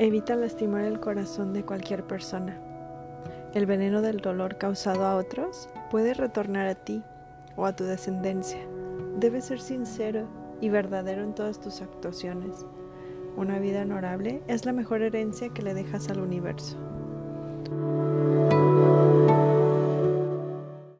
Evita lastimar el corazón de cualquier persona. El veneno del dolor causado a otros puede retornar a ti o a tu descendencia. Debes ser sincero y verdadero en todas tus actuaciones. Una vida honorable es la mejor herencia que le dejas al universo.